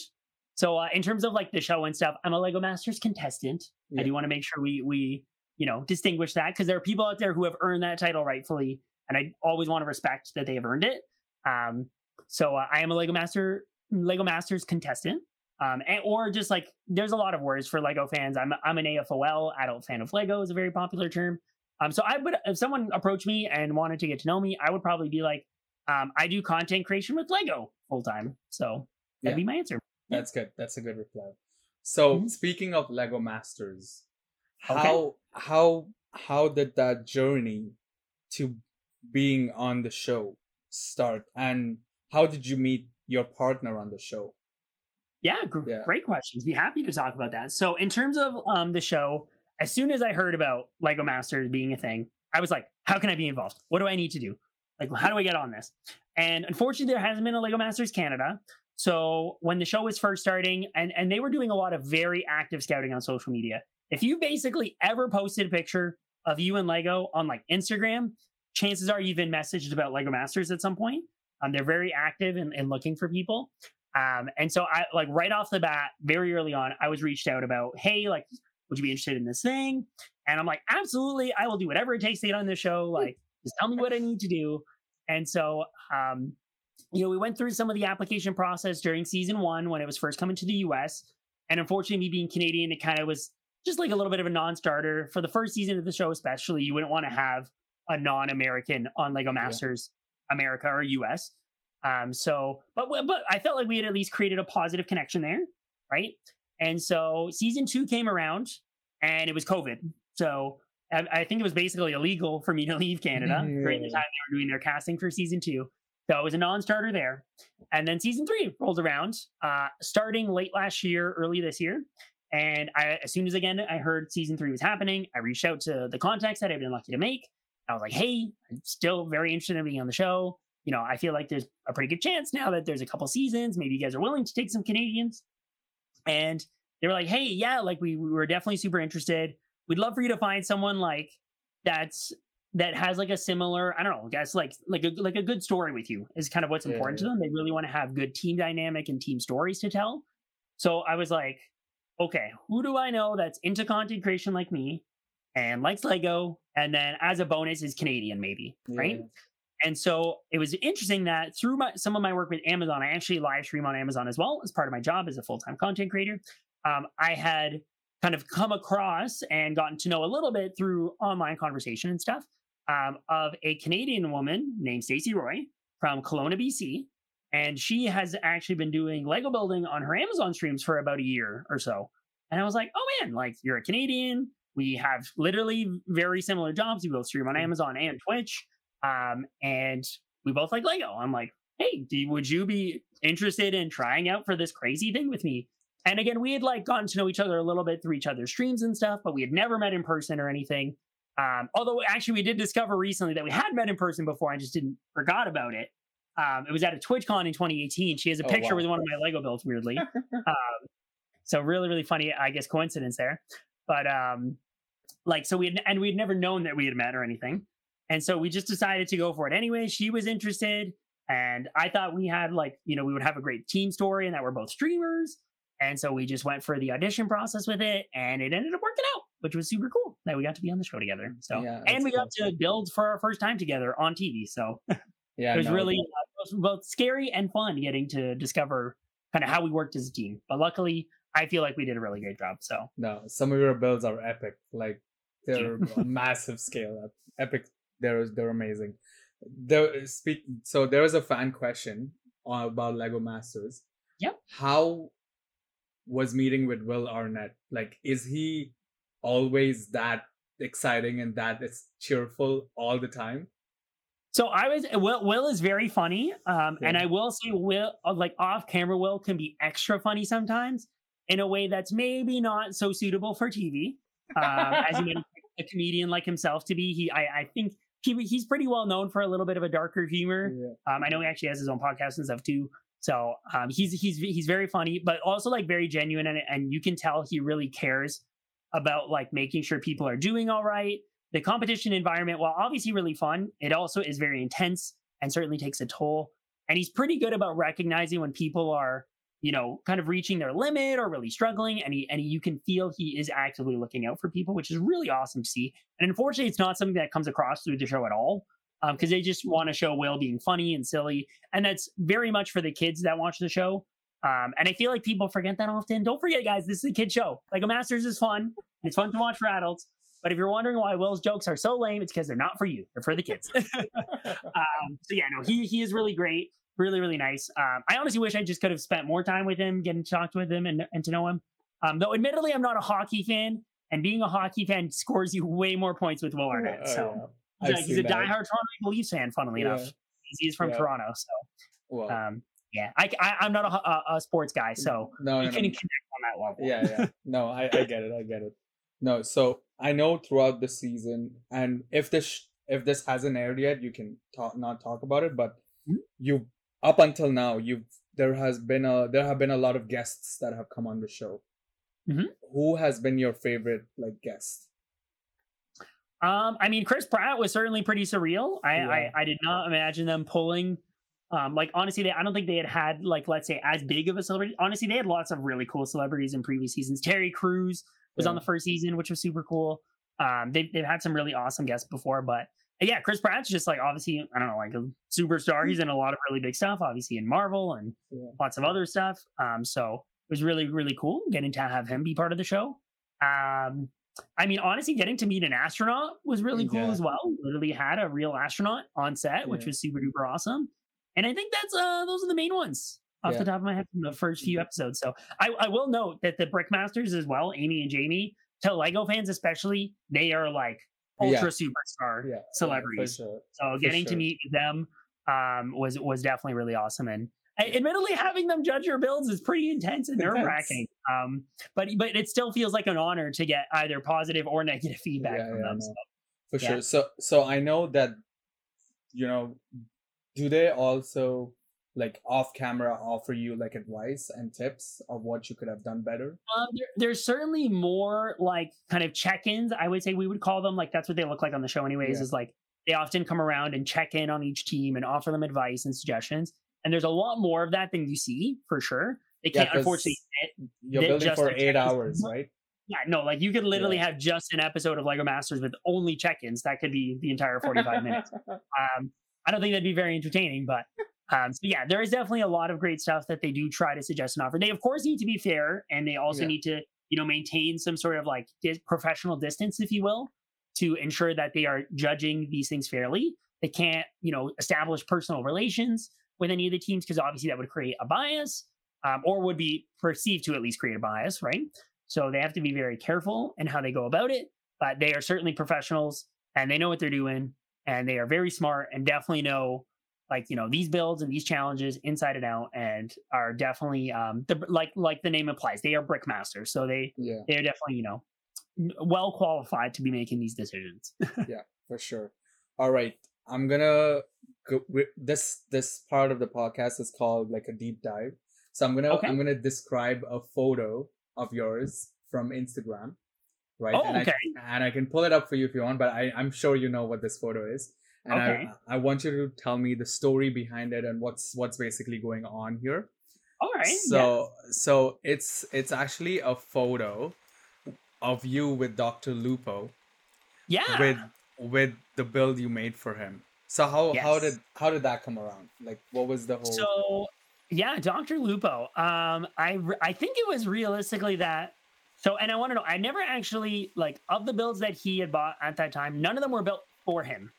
B: So uh, in terms of like the show and stuff, I'm a Lego Masters contestant. Yeah. I do want to make sure we we you know distinguish that because there are people out there who have earned that title rightfully, and I always want to respect that they have earned it. Um, so uh, I am a Lego Master Lego Masters contestant. Um, and, or just like there's a lot of words for Lego fans. I'm I'm an AFOL, adult fan of Lego is a very popular term. Um, so I would, if someone approached me and wanted to get to know me, I would probably be like, um, I do content creation with Lego full time. So that'd yeah. be my answer.
A: That's good. That's a good reply. So mm-hmm. speaking of Lego Masters, how okay. how how did that journey to being on the show start, and how did you meet your partner on the show?
B: Yeah, gr- yeah. great questions. Be happy to talk about that. So in terms of um the show, as soon as I heard about Lego Masters being a thing, I was like, how can I be involved? What do I need to do? Like, how do I get on this? And unfortunately, there hasn't been a Lego Masters Canada. So when the show was first starting, and, and they were doing a lot of very active scouting on social media. If you basically ever posted a picture of you and Lego on like Instagram, chances are you've been messaged about Lego Masters at some point. Um, they're very active in, in looking for people. Um, and so I like right off the bat, very early on, I was reached out about, hey, like would you be interested in this thing? And I'm like, absolutely. I will do whatever it takes to get on the show. Like, just tell me what I need to do. And so, um, you know, we went through some of the application process during season one when it was first coming to the US. And unfortunately, me being Canadian, it kind of was just like a little bit of a non starter. For the first season of the show, especially, you wouldn't want to have a non American on Lego Masters yeah. America or US. Um, so, but but I felt like we had at least created a positive connection there, right? And so season two came around and it was COVID. So I, I think it was basically illegal for me to leave Canada during the time they were doing their casting for season two. So it was a non starter there. And then season three rolled around, uh, starting late last year, early this year. And I, as soon as again I heard season three was happening, I reached out to the contacts that I've been lucky to make. I was like, hey, I'm still very interested in being on the show. You know, I feel like there's a pretty good chance now that there's a couple seasons. Maybe you guys are willing to take some Canadians. And they were like, hey, yeah, like we, we were definitely super interested. We'd love for you to find someone like that's that has like a similar, I don't know, guess like like a like a good story with you is kind of what's important yeah. to them. They really want to have good team dynamic and team stories to tell. So I was like, okay, who do I know that's into content creation like me and likes Lego? And then as a bonus is Canadian, maybe, yeah. right? And so it was interesting that through my, some of my work with Amazon, I actually live stream on Amazon as well as part of my job as a full time content creator. Um, I had kind of come across and gotten to know a little bit through online conversation and stuff um, of a Canadian woman named Stacey Roy from Kelowna, BC. And she has actually been doing Lego building on her Amazon streams for about a year or so. And I was like, oh man, like you're a Canadian. We have literally very similar jobs. We both stream on mm. Amazon and Twitch. Um, and we both like Lego. I'm like, hey, do, would you be interested in trying out for this crazy thing with me? And again, we had like gotten to know each other a little bit through each other's streams and stuff, but we had never met in person or anything. Um, although actually we did discover recently that we had met in person before I just didn't forgot about it. Um, it was at a TwitchCon in 2018. She has a oh, picture wow. with one of my Lego builds, weirdly. um, so really, really funny, I guess, coincidence there. But um, like, so we had, and we had never known that we had met or anything. And so we just decided to go for it anyway. She was interested. And I thought we had like, you know, we would have a great team story and that we're both streamers. And so we just went for the audition process with it and it ended up working out, which was super cool that we got to be on the show together. So
A: Yeah,
B: and we got
A: cool.
B: to build for our first time together on TV. So
A: Yeah,
B: it was
A: no,
B: really uh, both scary and fun getting to discover kind of how we worked as a team. But luckily, I feel like we did a really great job. So
A: no. Some of your builds are epic. Like they're massive scale. ep- Epic. They're they're amazing. There speak. So there was a fan question uh, about Lego Masters.
B: Yep.
A: How was meeting with Will Arnett? Like, is he always that exciting and that it's cheerful all the time?
B: So I was Will. Will is very funny, um, and I will say Will, uh, like off camera, Will can be extra funny sometimes in a way that's maybe not so suitable for TV. Um, as you a comedian like himself to be, he I, I think he he's pretty well known for a little bit of a darker humor.
A: Yeah.
B: Um, I know he actually has his own podcast and stuff too. So um, he's he's he's very funny, but also like very genuine, and and you can tell he really cares about like making sure people are doing all right. The competition environment, while obviously really fun, it also is very intense and certainly takes a toll. And he's pretty good about recognizing when people are, you know, kind of reaching their limit or really struggling. And he and he, you can feel he is actively looking out for people, which is really awesome to see. And unfortunately, it's not something that comes across through the show at all because they just want to show Will being funny and silly, and that's very much for the kids that watch the show. Um, and I feel like people forget that often. Don't forget, guys, this is a kid show. Like a Masters is fun. It's fun to watch for adults. But if you're wondering why Will's jokes are so lame, it's because they're not for you. They're for the kids. um, so yeah, no, he he is really great, really really nice. Um, I honestly wish I just could have spent more time with him, getting to talk with him and and to know him. Um, though admittedly, I'm not a hockey fan, and being a hockey fan scores you way more points with Will Arnett.
A: Oh,
B: so
A: yeah.
B: he's, he's a
A: that.
B: diehard Toronto Maple Leafs fan. Funnily
A: Yeah.
B: enough, he's, from
A: Yeah.
B: Toronto. So
A: Well,
B: um, yeah, I, I am not a, a, a sports guy, so
A: no,
B: you
A: no,
B: can
A: no.
B: connect on that level.
A: yeah yeah no I, I get it i get it no so i know throughout the season and if this if this hasn't aired yet you can talk not talk about it but
B: Mhm.
A: you up until now you've there has been a there have been a lot of guests that have come on the show
B: Mhm.
A: who has been your favorite like guest
B: Um, I mean, Chris Pratt was certainly pretty surreal. I,
A: Yeah.
B: I, I did not imagine them pulling. Um, like honestly, they, I don't think they had had like let's say as big of a celebrity. Honestly, they had lots of really cool celebrities in previous seasons. Terry Crews was on the first season, which was super cool. Um, they've they've had some really awesome guests before, but yeah, Chris Pratt's just like obviously I don't know like a superstar. He's in a lot of really big stuff, obviously in Marvel and
A: Yeah.
B: lots of other stuff. Um, so it was really really cool getting to have him be part of the show. Um, I mean, honestly, getting to meet an astronaut was really cool
A: Yeah.
B: as well. Literally had a real astronaut on set, which was super duper awesome. And I think that's uh those are the main ones off
A: Yeah.
B: the top of my head from the first few episodes. So I, I will note that the Brickmasters as well, Amy and Jamie, to Lego fans especially, they are like
A: Yeah.
B: ultra superstar
A: yeah
B: celebrities.
A: yeah, sure.
B: So getting to meet them um, was was definitely really awesome. And I- admittedly, having them judge your builds is pretty intense and nerve wracking. Um, but but it still feels like an honor to get either positive or negative feedback
A: Yeah,
B: from
A: yeah,
B: them. So,
A: for
B: Yeah.
A: sure so so i know that you know do they also like off camera offer you like advice and tips of what you could have done better
B: um, there, there's certainly more like kind of check-ins. I would say we would call them like that's what they look like on the show, anyways.
A: Yeah.
B: Is like they often come around and check in on each team and offer them advice and suggestions. And there's a lot more of that than you see for sure. They
A: Yeah,
B: can't
A: 'cause
B: unfortunately
A: you're building
B: just
A: for eight hours right
B: Yeah, no, like you could literally have just an episode of Lego Masters with only check-ins. That could be the entire 45 minutes. Um, I don't think that'd be very entertaining, but um, so yeah, there is definitely a lot of great stuff that they do try to suggest and offer. They of course need to be fair, and they also
A: Yeah.
B: need to you know maintain some sort of like dis- professional distance, if you will, to ensure that they are judging these things fairly. They can't you know establish personal relations with any of the teams because obviously that would create a bias, um, or would be perceived to at least create a bias, right? So they have to be very careful in how they go about it. But they are certainly professionals and they know what they're doing and they are very smart and definitely know like you know these builds and these challenges inside and out and are definitely um the, like like the name implies they are brick masters so they
A: yeah.
B: they are definitely you know well qualified to be making these decisions.
A: Yeah for sure. All right i'm gonna go with this this part of the podcast is called like a deep dive. So i'm gonna
B: Okay.
A: i'm gonna describe a photo of yours from instagram right?
B: Oh,
A: and
B: okay.
A: I, and i can pull it up for you if you want but i i'm sure you know what this photo is and
B: Okay.
A: I, I want you to tell me the story behind it and what's what's basically going on here
B: all right
A: so so it's it's actually a photo of you with Dr. Lupo.
B: Yeah.
A: With with the build you made for him. So how
B: Yes.
A: how did how did that come around? Like what was the whole
B: So yeah, Dr. Lupo. Um, I I think it was realistically that. So, and I want to know. I never actually like of the builds that he had bought at that time. None of them were built for him.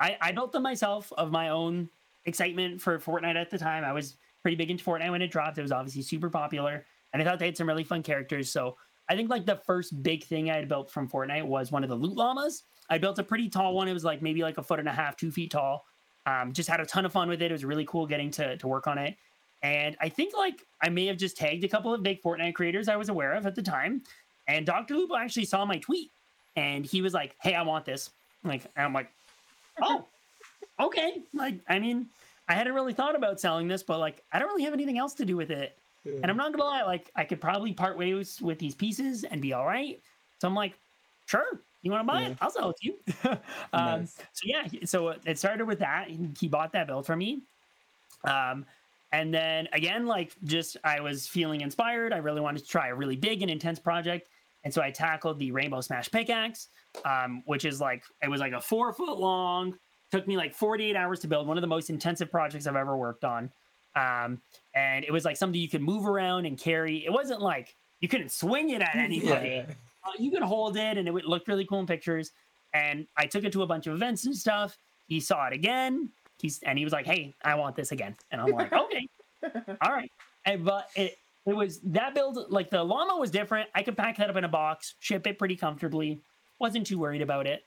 B: I I built them myself of my own excitement for Fortnite at the time. I was pretty big into Fortnite when it dropped. It was obviously super popular, and I thought they had some really fun characters. So I think like the first big thing I had built from Fortnite was one of the loot llamas. I built a pretty tall one. It was like maybe like a foot and a half, two feet tall. Um, just had a ton of fun with it. It was really cool getting to to work on it. And I think like I may have just tagged a couple of big Fortnite creators I was aware of at the time. And Dr. Lupo actually saw my tweet and he was like, Hey, I want this. Like, I'm like, Oh, okay. Like, I mean, I hadn't really thought about selling this, but like, I don't really have anything else to do with it. And I'm not gonna lie, like, I could probably part ways with these pieces and be all right. So I'm like, sure, you want to buy
A: Yeah.
B: it? I'll sell it to you. um,
A: Nice.
B: So yeah, so it started with that. He he bought that build for me. Um, and then again, like just I was feeling inspired. I really wanted to try a really big and intense project. And so I tackled the Rainbow Smash pickaxe, um, which is like it was like a four foot long. Took me like 48 hours to build. One of the most intensive projects I've ever worked on. Um, and it was like something you could move around and carry. It wasn't like you couldn't swing it at anybody.
A: Yeah.
B: Uh, you could hold it and it would look really cool in pictures. And I took it to a bunch of events and stuff. He saw it again. He's and he was like, "Hey, I want this again." And I'm like, "Okay, all right." And but it it was that build like the llama was different. I could pack that up in a box, ship it pretty comfortably. Wasn't too worried about it.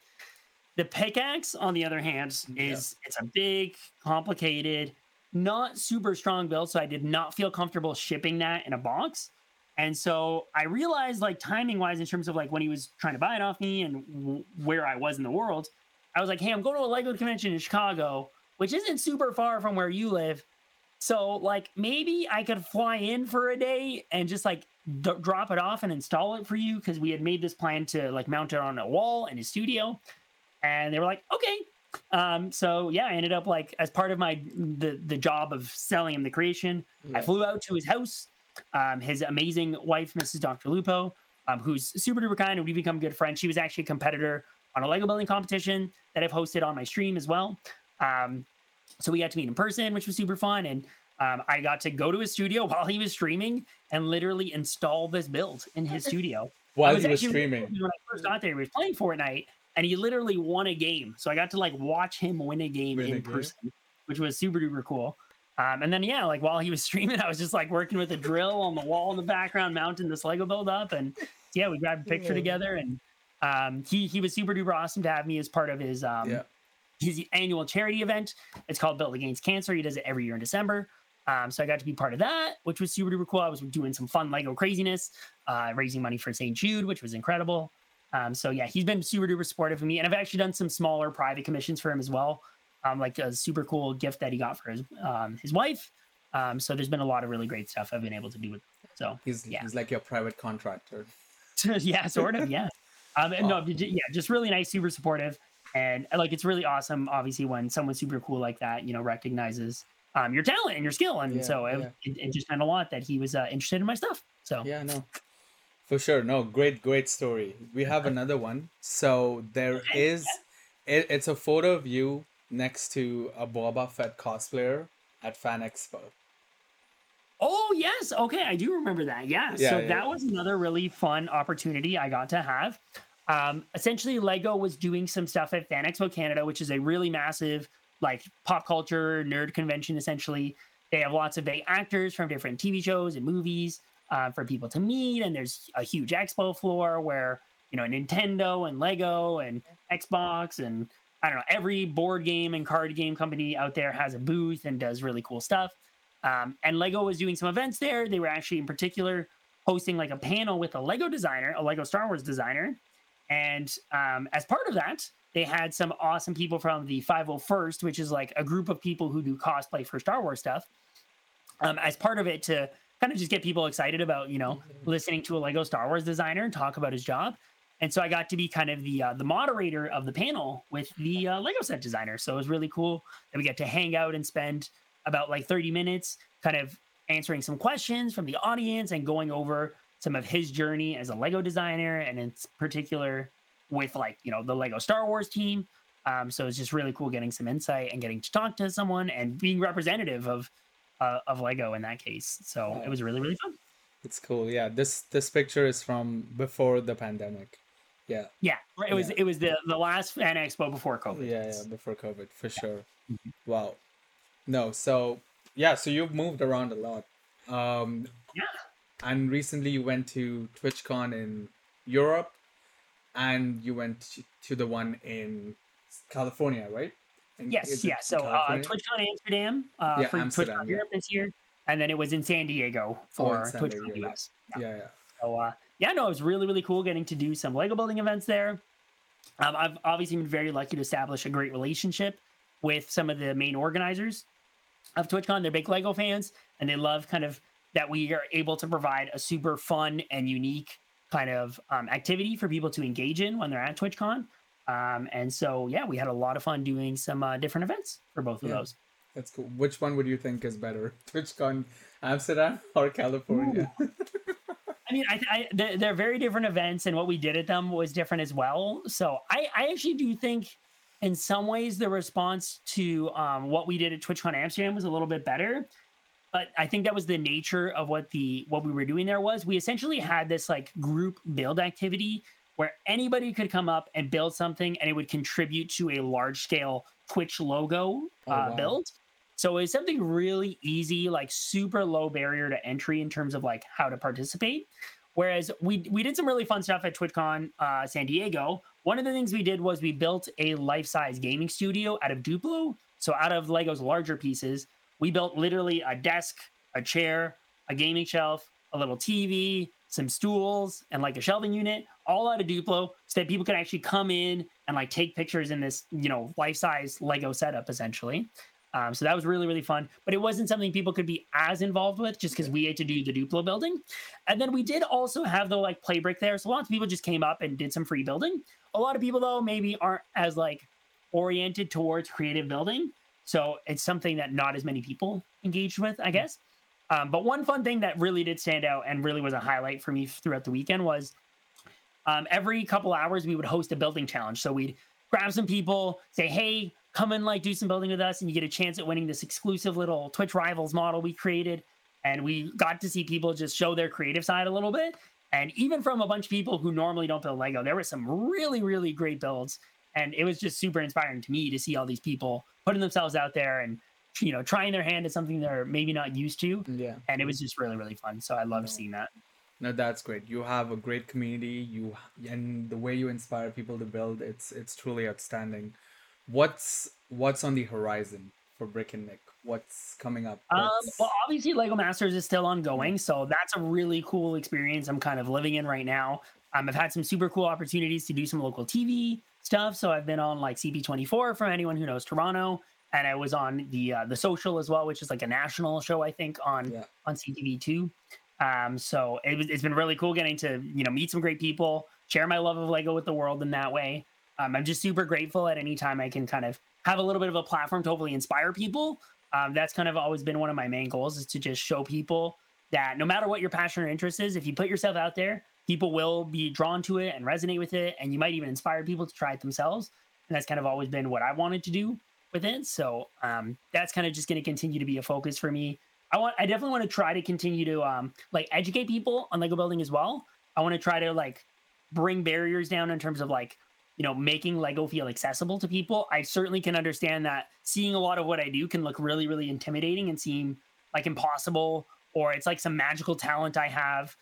B: The pickaxe, on the other hand, is it's a big, complicated, not super strong build. So I did not feel comfortable shipping that in a box. And so I realized, like timing wise, in terms of like when he was trying to buy it off me and w- where I was in the world, I was like, "Hey, I'm going to a Lego convention in Chicago, which isn't super far from where you live. So like maybe I could fly in for a day and just like d- drop it off and install it for you because we had made this plan to like mount it on a wall in his studio." And they were like, "Okay." Um, so yeah, I ended up like as part of my the the job of selling him the creation, I flew out to his house. Um, his amazing wife, Mrs. Dr. Lupo, um, who's super duper kind, and we become good friends. She was actually a competitor on a Lego building competition that I've hosted on my stream as well. Um, so we got to meet in person, which was super fun, and um, I got to go to his studio while he was streaming and literally install this build in his studio.
A: While he was streaming.
B: When I first got there, he was playing Fortnite, and he literally won a game. So I got to like watch him win a game
A: Win a
B: in
A: game?
B: person, which was super duper cool. Um, and then yeah, like while he was streaming, I was just like working with a drill on the wall in the background, mounting this Lego build up, and yeah, we grabbed a picture
A: Yeah.
B: together, and um, he he was super duper awesome to have me as part of his um,
A: Yeah.
B: His annual charity event. It's called Built Against Cancer. He does it every year in December. Um, so I got to be part of that, which was super duper cool. I was doing some fun Lego craziness, uh, raising money for St. Jude, which was incredible. Um, so yeah, he's been super duper supportive of me, and I've actually done some smaller private commissions for him as well, um, like a super cool gift that he got for his um, his wife. Um, so there's been a lot of really great stuff I've been able to do with. So
A: He's
B: Yeah.
A: he's like your private contractor.
B: yeah, sort of, yeah. Um, and no, yeah, just really nice, super supportive, and uh, like it's really awesome. Obviously, when someone super cool like that, you know, recognizes um, your talent and your skill, and
A: Yeah,
B: so it,
A: yeah.
B: it, it just meant a lot that he was uh, interested in my stuff. So
A: Yeah, no. For sure. No, great, great story. We have another one. So there
B: Okay,
A: is it, it's a photo of you next to a Boba Fett cosplayer at Fan Expo.
B: Oh yes, okay, I do remember that. Yeah,
A: Yeah,
B: so
A: yeah.
B: that was another really fun opportunity I got to have. Um, essentially, Lego was doing some stuff at Fan Expo Canada, which is a really massive like pop culture nerd convention. Essentially, they have lots of big actors from different TV shows and movies uh, for people to meet, and there's a huge expo floor where you know Nintendo and Lego and Xbox and I don't know every board game and card game company out there has a booth and does really cool stuff. Um, and Lego was doing some events there. They were actually, in particular, hosting like a panel with a Lego designer, a Lego Star Wars designer. And um, as part of that, they had some awesome people from the 501st, which is like a group of people who do cosplay for Star Wars stuff. Um, as part of it, to kind of just get people excited about, you know, listening to a Lego Star Wars designer and talk about his job. And so I got to be kind of the uh, the moderator of the panel with the uh, Lego set designer. So it was really cool that we get to hang out and spend about like 30 minutes kind of answering some questions from the audience and going over some of his journey as a Lego designer, and in particular with like you know the Lego Star Wars team. Um, so it's just really cool getting some insight and getting to talk to someone and being representative of uh, of Lego in that case. So
A: Wow.
B: it was really really fun.
A: It's cool. Yeah, this this picture is from before the pandemic. Yeah,
B: Yeah, it was
A: Yeah.
B: it was the the last fan expo before COVID.
A: yeah, yeah, before COVID for sure.
B: Mhm.
A: Wow. No, so yeah, so you've moved around a lot. Um,
B: Yeah.
A: And recently you went to TwitchCon in Europe, and you went to- the one in California, right? In-
B: Yes, yeah. So uh, TwitchCon Amsterdam uh,
A: Yeah,
B: for
A: Amsterdam,
B: TwitchCon
A: yeah.
B: Europe this year, and then it was in San Diego for
A: San
B: TwitchCon
A: Diego, yeah.
B: US.
A: Yeah, yeah.
B: So uh, yeah, no, it was really really cool getting to do some Lego building events there. Um, I've obviously been very lucky to establish a great relationship with some of the main organizers of TwitchCon. They're big Lego fans, and they love kind of that we are able to provide a super fun and unique kind of um, activity for people to engage in when they're at TwitchCon. Um, and so yeah, we had a lot of fun doing some uh, different events for both of
A: Yeah.
B: those.
A: That's cool. Which one would you think is better, TwitchCon Amsterdam or California?
B: I mean, I, I they're, they're very different events, and what we did at them was different as well. So I, I actually do think, in some ways, the response to um, what we did at TwitchCon Amsterdam was a little bit better. But I think that was the nature of what the what we were doing there was. We essentially had this like group build activity where anybody could come up and build something, and it would contribute to a large scale Twitch logo
A: Oh,
B: uh,
A: wow.
B: build. So it's something really easy, like super low barrier to entry in terms of like how to participate. Whereas we we did some really fun stuff at TwitchCon uh, San Diego. One of the things we did was we built a life size gaming studio out of Duplo. So out of Lego's larger pieces, we built literally a desk, a chair, a gaming shelf, a little TV, some stools, and like a shelving unit, all out of Duplo, so that people could actually come in and like take pictures in this, you know, life size Lego setup essentially. Um, so that was really, really fun. But it wasn't something people could be as involved with just because we had to do the Duplo building. And then we did also have the like play brick there. So lots of people just came up and did some free building. A lot of people though maybe aren't as like oriented towards creative building. So it's something that not as many people engaged with, I guess. Um, but one fun thing that really did stand out and really was a highlight for me throughout the weekend was um, every couple hours we would host a building challenge. So we'd grab some people, say, "Hey, come and like do some building with us," and you get a chance at winning this exclusive little Twitch Rivals model we created. And we got to see people just show their creative side a little bit. And even from a bunch of people who normally don't build Lego, there were some really, really great builds. And it was just super inspiring to me to see all these people putting themselves out there and you know trying their hand at something they're maybe not used to.
A: yeah.
B: And it was just really, really fun. So I love
A: No.
B: seeing that.
A: No, that's great. You have a great community. You and the way you inspire people to build, it's it's truly outstanding. What's what's on the horizon for BrickinNick? What's coming up?
B: Um, well, obviously, Lego Masters is still ongoing, so that's a really cool experience. I'm kind of living in right now. Um, I've had some super cool opportunities to do some local TV stuff. So I've been on like CP24 for anyone who knows Toronto, and I was on the uh, the Social as well, which is like a national show I think on
A: Yeah.
B: on CTV two. Um, so it, it's been really cool getting to you know meet some great people, share my love of Lego with the world in that way. Um, I'm just super grateful at any time I can kind of have a little bit of a platform to hopefully inspire people. Um, that's kind of always been one of my main goals is to just show people that no matter what your passion or interest is, if you put yourself out there, people will be drawn to it and resonate with it, and you might even inspire people to try it themselves. And that's kind of always been what I wanted to do with it. So um, that's kind of just going to continue to be a focus for me. I want, I definitely want to try to continue to um, like educate people on Lego building as well. I want to try to like bring barriers down in terms of like you know making lego feel accessible to people i certainly can understand that seeing a lot of what i do can look really really intimidating and seem like impossible or it's like some magical talent i have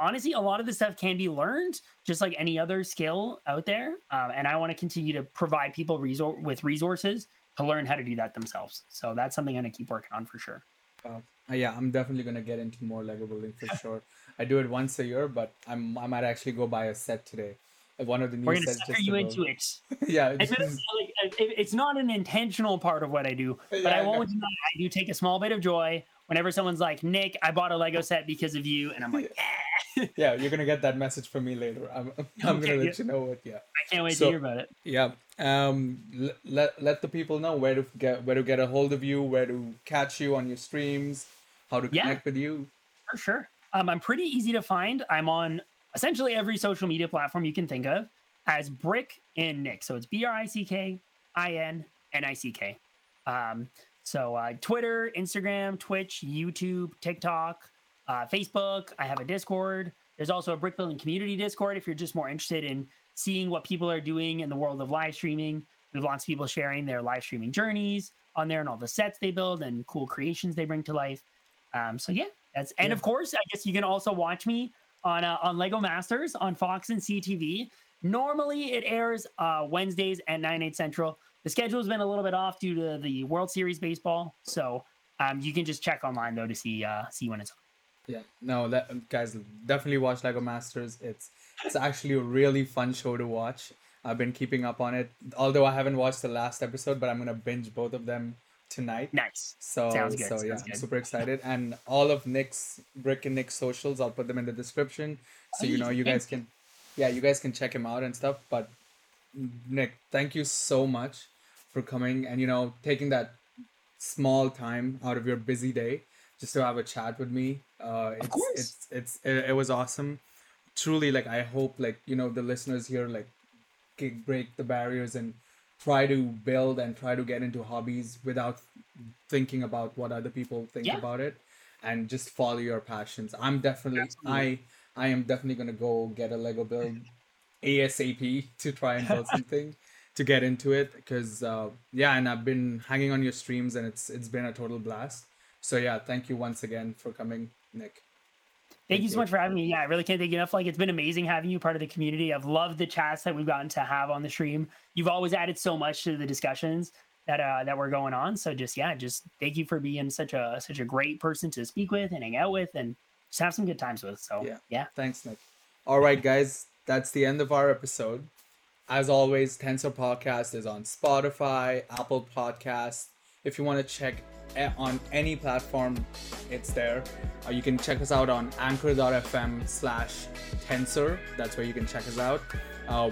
B: honestly a lot of this stuff can be learned just like any other skill out there um, and i want to continue to provide people resor- with resources to learn how to do that themselves so that's something i'm going to keep working on for sure
A: Uh, yeah, I'm definitely gonna get into more Lego building for sure. I do it once a year, but I'm I might actually go buy a set today. Uh, One of the new
B: we're to
A: sets.
B: sucker
A: just
B: you
A: to
B: into it
A: yeah,
B: It's,
A: it's
B: just, like, it's not an intentional part of what I do, but
A: Yeah,
B: I
A: I
B: won't deny I do take a small bit of joy whenever someone's like, Nick, I bought a Lego set because of you. And I'm like, "Yeah,
A: yeah, you're gonna get that message from me later. I'm I'm
B: Okay,
A: gonna let
B: yeah.
A: you know what. Yeah.
B: I can't wait
A: So-
B: to hear about it.
A: Yeah. Um. L- let let the people know where to get where to get a hold of you, where to catch you on your streams, how to
B: Yeah.
A: connect with you.
B: For sure. Um, I'm pretty easy to find. I'm on essentially every social media platform you can think of as Brick and Nick. So it's B R I C K I N N I C K. Um, so uh, Twitter, Instagram, Twitch, YouTube, TikTok, uh, Facebook. I have a Discord. There's also a brick building community Discord if you're just more interested in seeing what people are doing in the world of live streaming. We have lots of people sharing their live streaming journeys on there and all the sets they build and cool creations they bring to life. Um, so yeah, that's and
A: Yeah.
B: of course, I guess you can also watch me on uh, on Lego Masters on Fox and CTV. Normally, it airs uh, Wednesdays at 9 8 Central. The schedule has been a little bit off due to the World Series baseball, so um, you can just check online though to see uh, see when it's on.
A: Yeah, no, that guys definitely watch Lego Masters. It's it's actually a really fun show to watch. I've been keeping up on it, although I haven't watched the last episode, but I'm gonna binge both of them tonight.
B: Nice.
A: So
B: Sounds good,
A: so yeah, I'm super excited. And all of Nick's BrickinNick's socials, I'll put them in the description, so you know you guys can, yeah, you guys can check him out and stuff. But Nick, thank you so much for coming and you know taking that small time out of your busy day just to have a chat with me. Uh, it's,
B: course.
A: it's it's it, it was awesome. Truly, like I hope like you know the listeners here like kick- break the barriers and try to build and try to get into hobbies without thinking about what other people think
B: Yeah.
A: about it and just follow your passions i'm definitely
B: Absolutely.
A: i i am definitely going to go get a lego build asap to try and build something to get into it because uh, yeah and i've been hanging on your streams and it's it's been a total blast so yeah thank you once again for coming nick
B: Thank you so much for having me. Yeah, I really can't thank you enough. Like, it's been amazing having you part of the community. I've loved the chats that we've gotten to have on the stream. You've always added so much to the discussions that uh, that were going on. So just yeah, just thank you for being such a such a great person to speak with and hang out with and just have some good times with. So
A: Yeah.
B: yeah,
A: Thanks, Nick. All right, guys, that's the end of our episode. As always, Tensor Podcast is on Spotify, Apple Podcast. If you want to check on any platform, it's there. Uh, you can check us out on anchor.fm slash tensor. That's where you can check us out. Uh,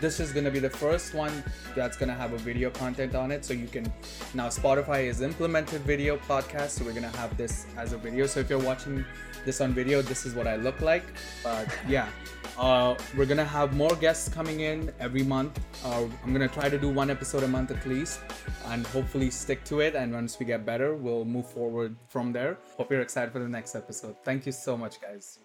A: this is going to be the first one that's going to have a video content on it. So you can now Spotify is implemented video podcast. So we're going to have this as a video. So if you're watching this on video, this is what I look like. But yeah, uh, we're to have more guests coming in every month. Uh, I'm to try to do one episode a month at least and hopefully stick to it. And once we get better, we'll move forward from there. Hope you're excited for the next episode. Thank you so much, guys.